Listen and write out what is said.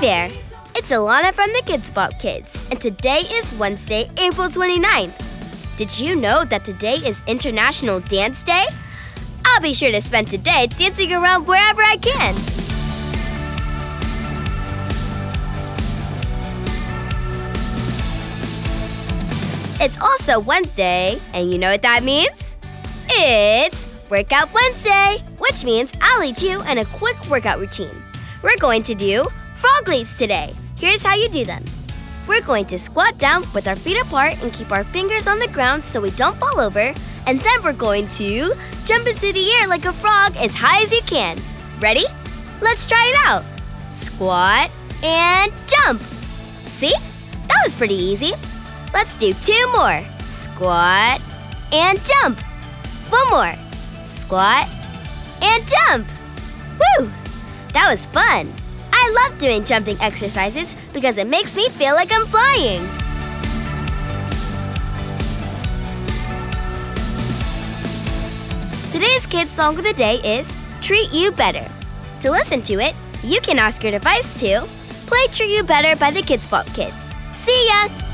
there! It's Alana from the KIDZ BOP Kids, and today is Wednesday, April 29th. Did you know that today is International Dance Day? I'll be sure to spend today dancing around wherever I can. It's also Wednesday, and you know what that means? It's Workout Wednesday, which means I'll lead you in a quick workout routine. We're going to do frog leaps today. Here's how you do them. We're going to squat down with our feet apart and keep our fingers on the ground so we don't fall over. And then we're going to jump into the air like a frog as high as you can. Ready? Let's try it out. Squat and jump. See? That was pretty easy. Let's do two more. Squat and jump. One more. Squat and jump. Woo! That was fun. I love doing jumping exercises because it makes me feel like I'm flying. Today's kids' song of the day is Treat You Better. To listen to it, you can ask your device to play Treat You Better by the KIDZ BOP Kids. See ya!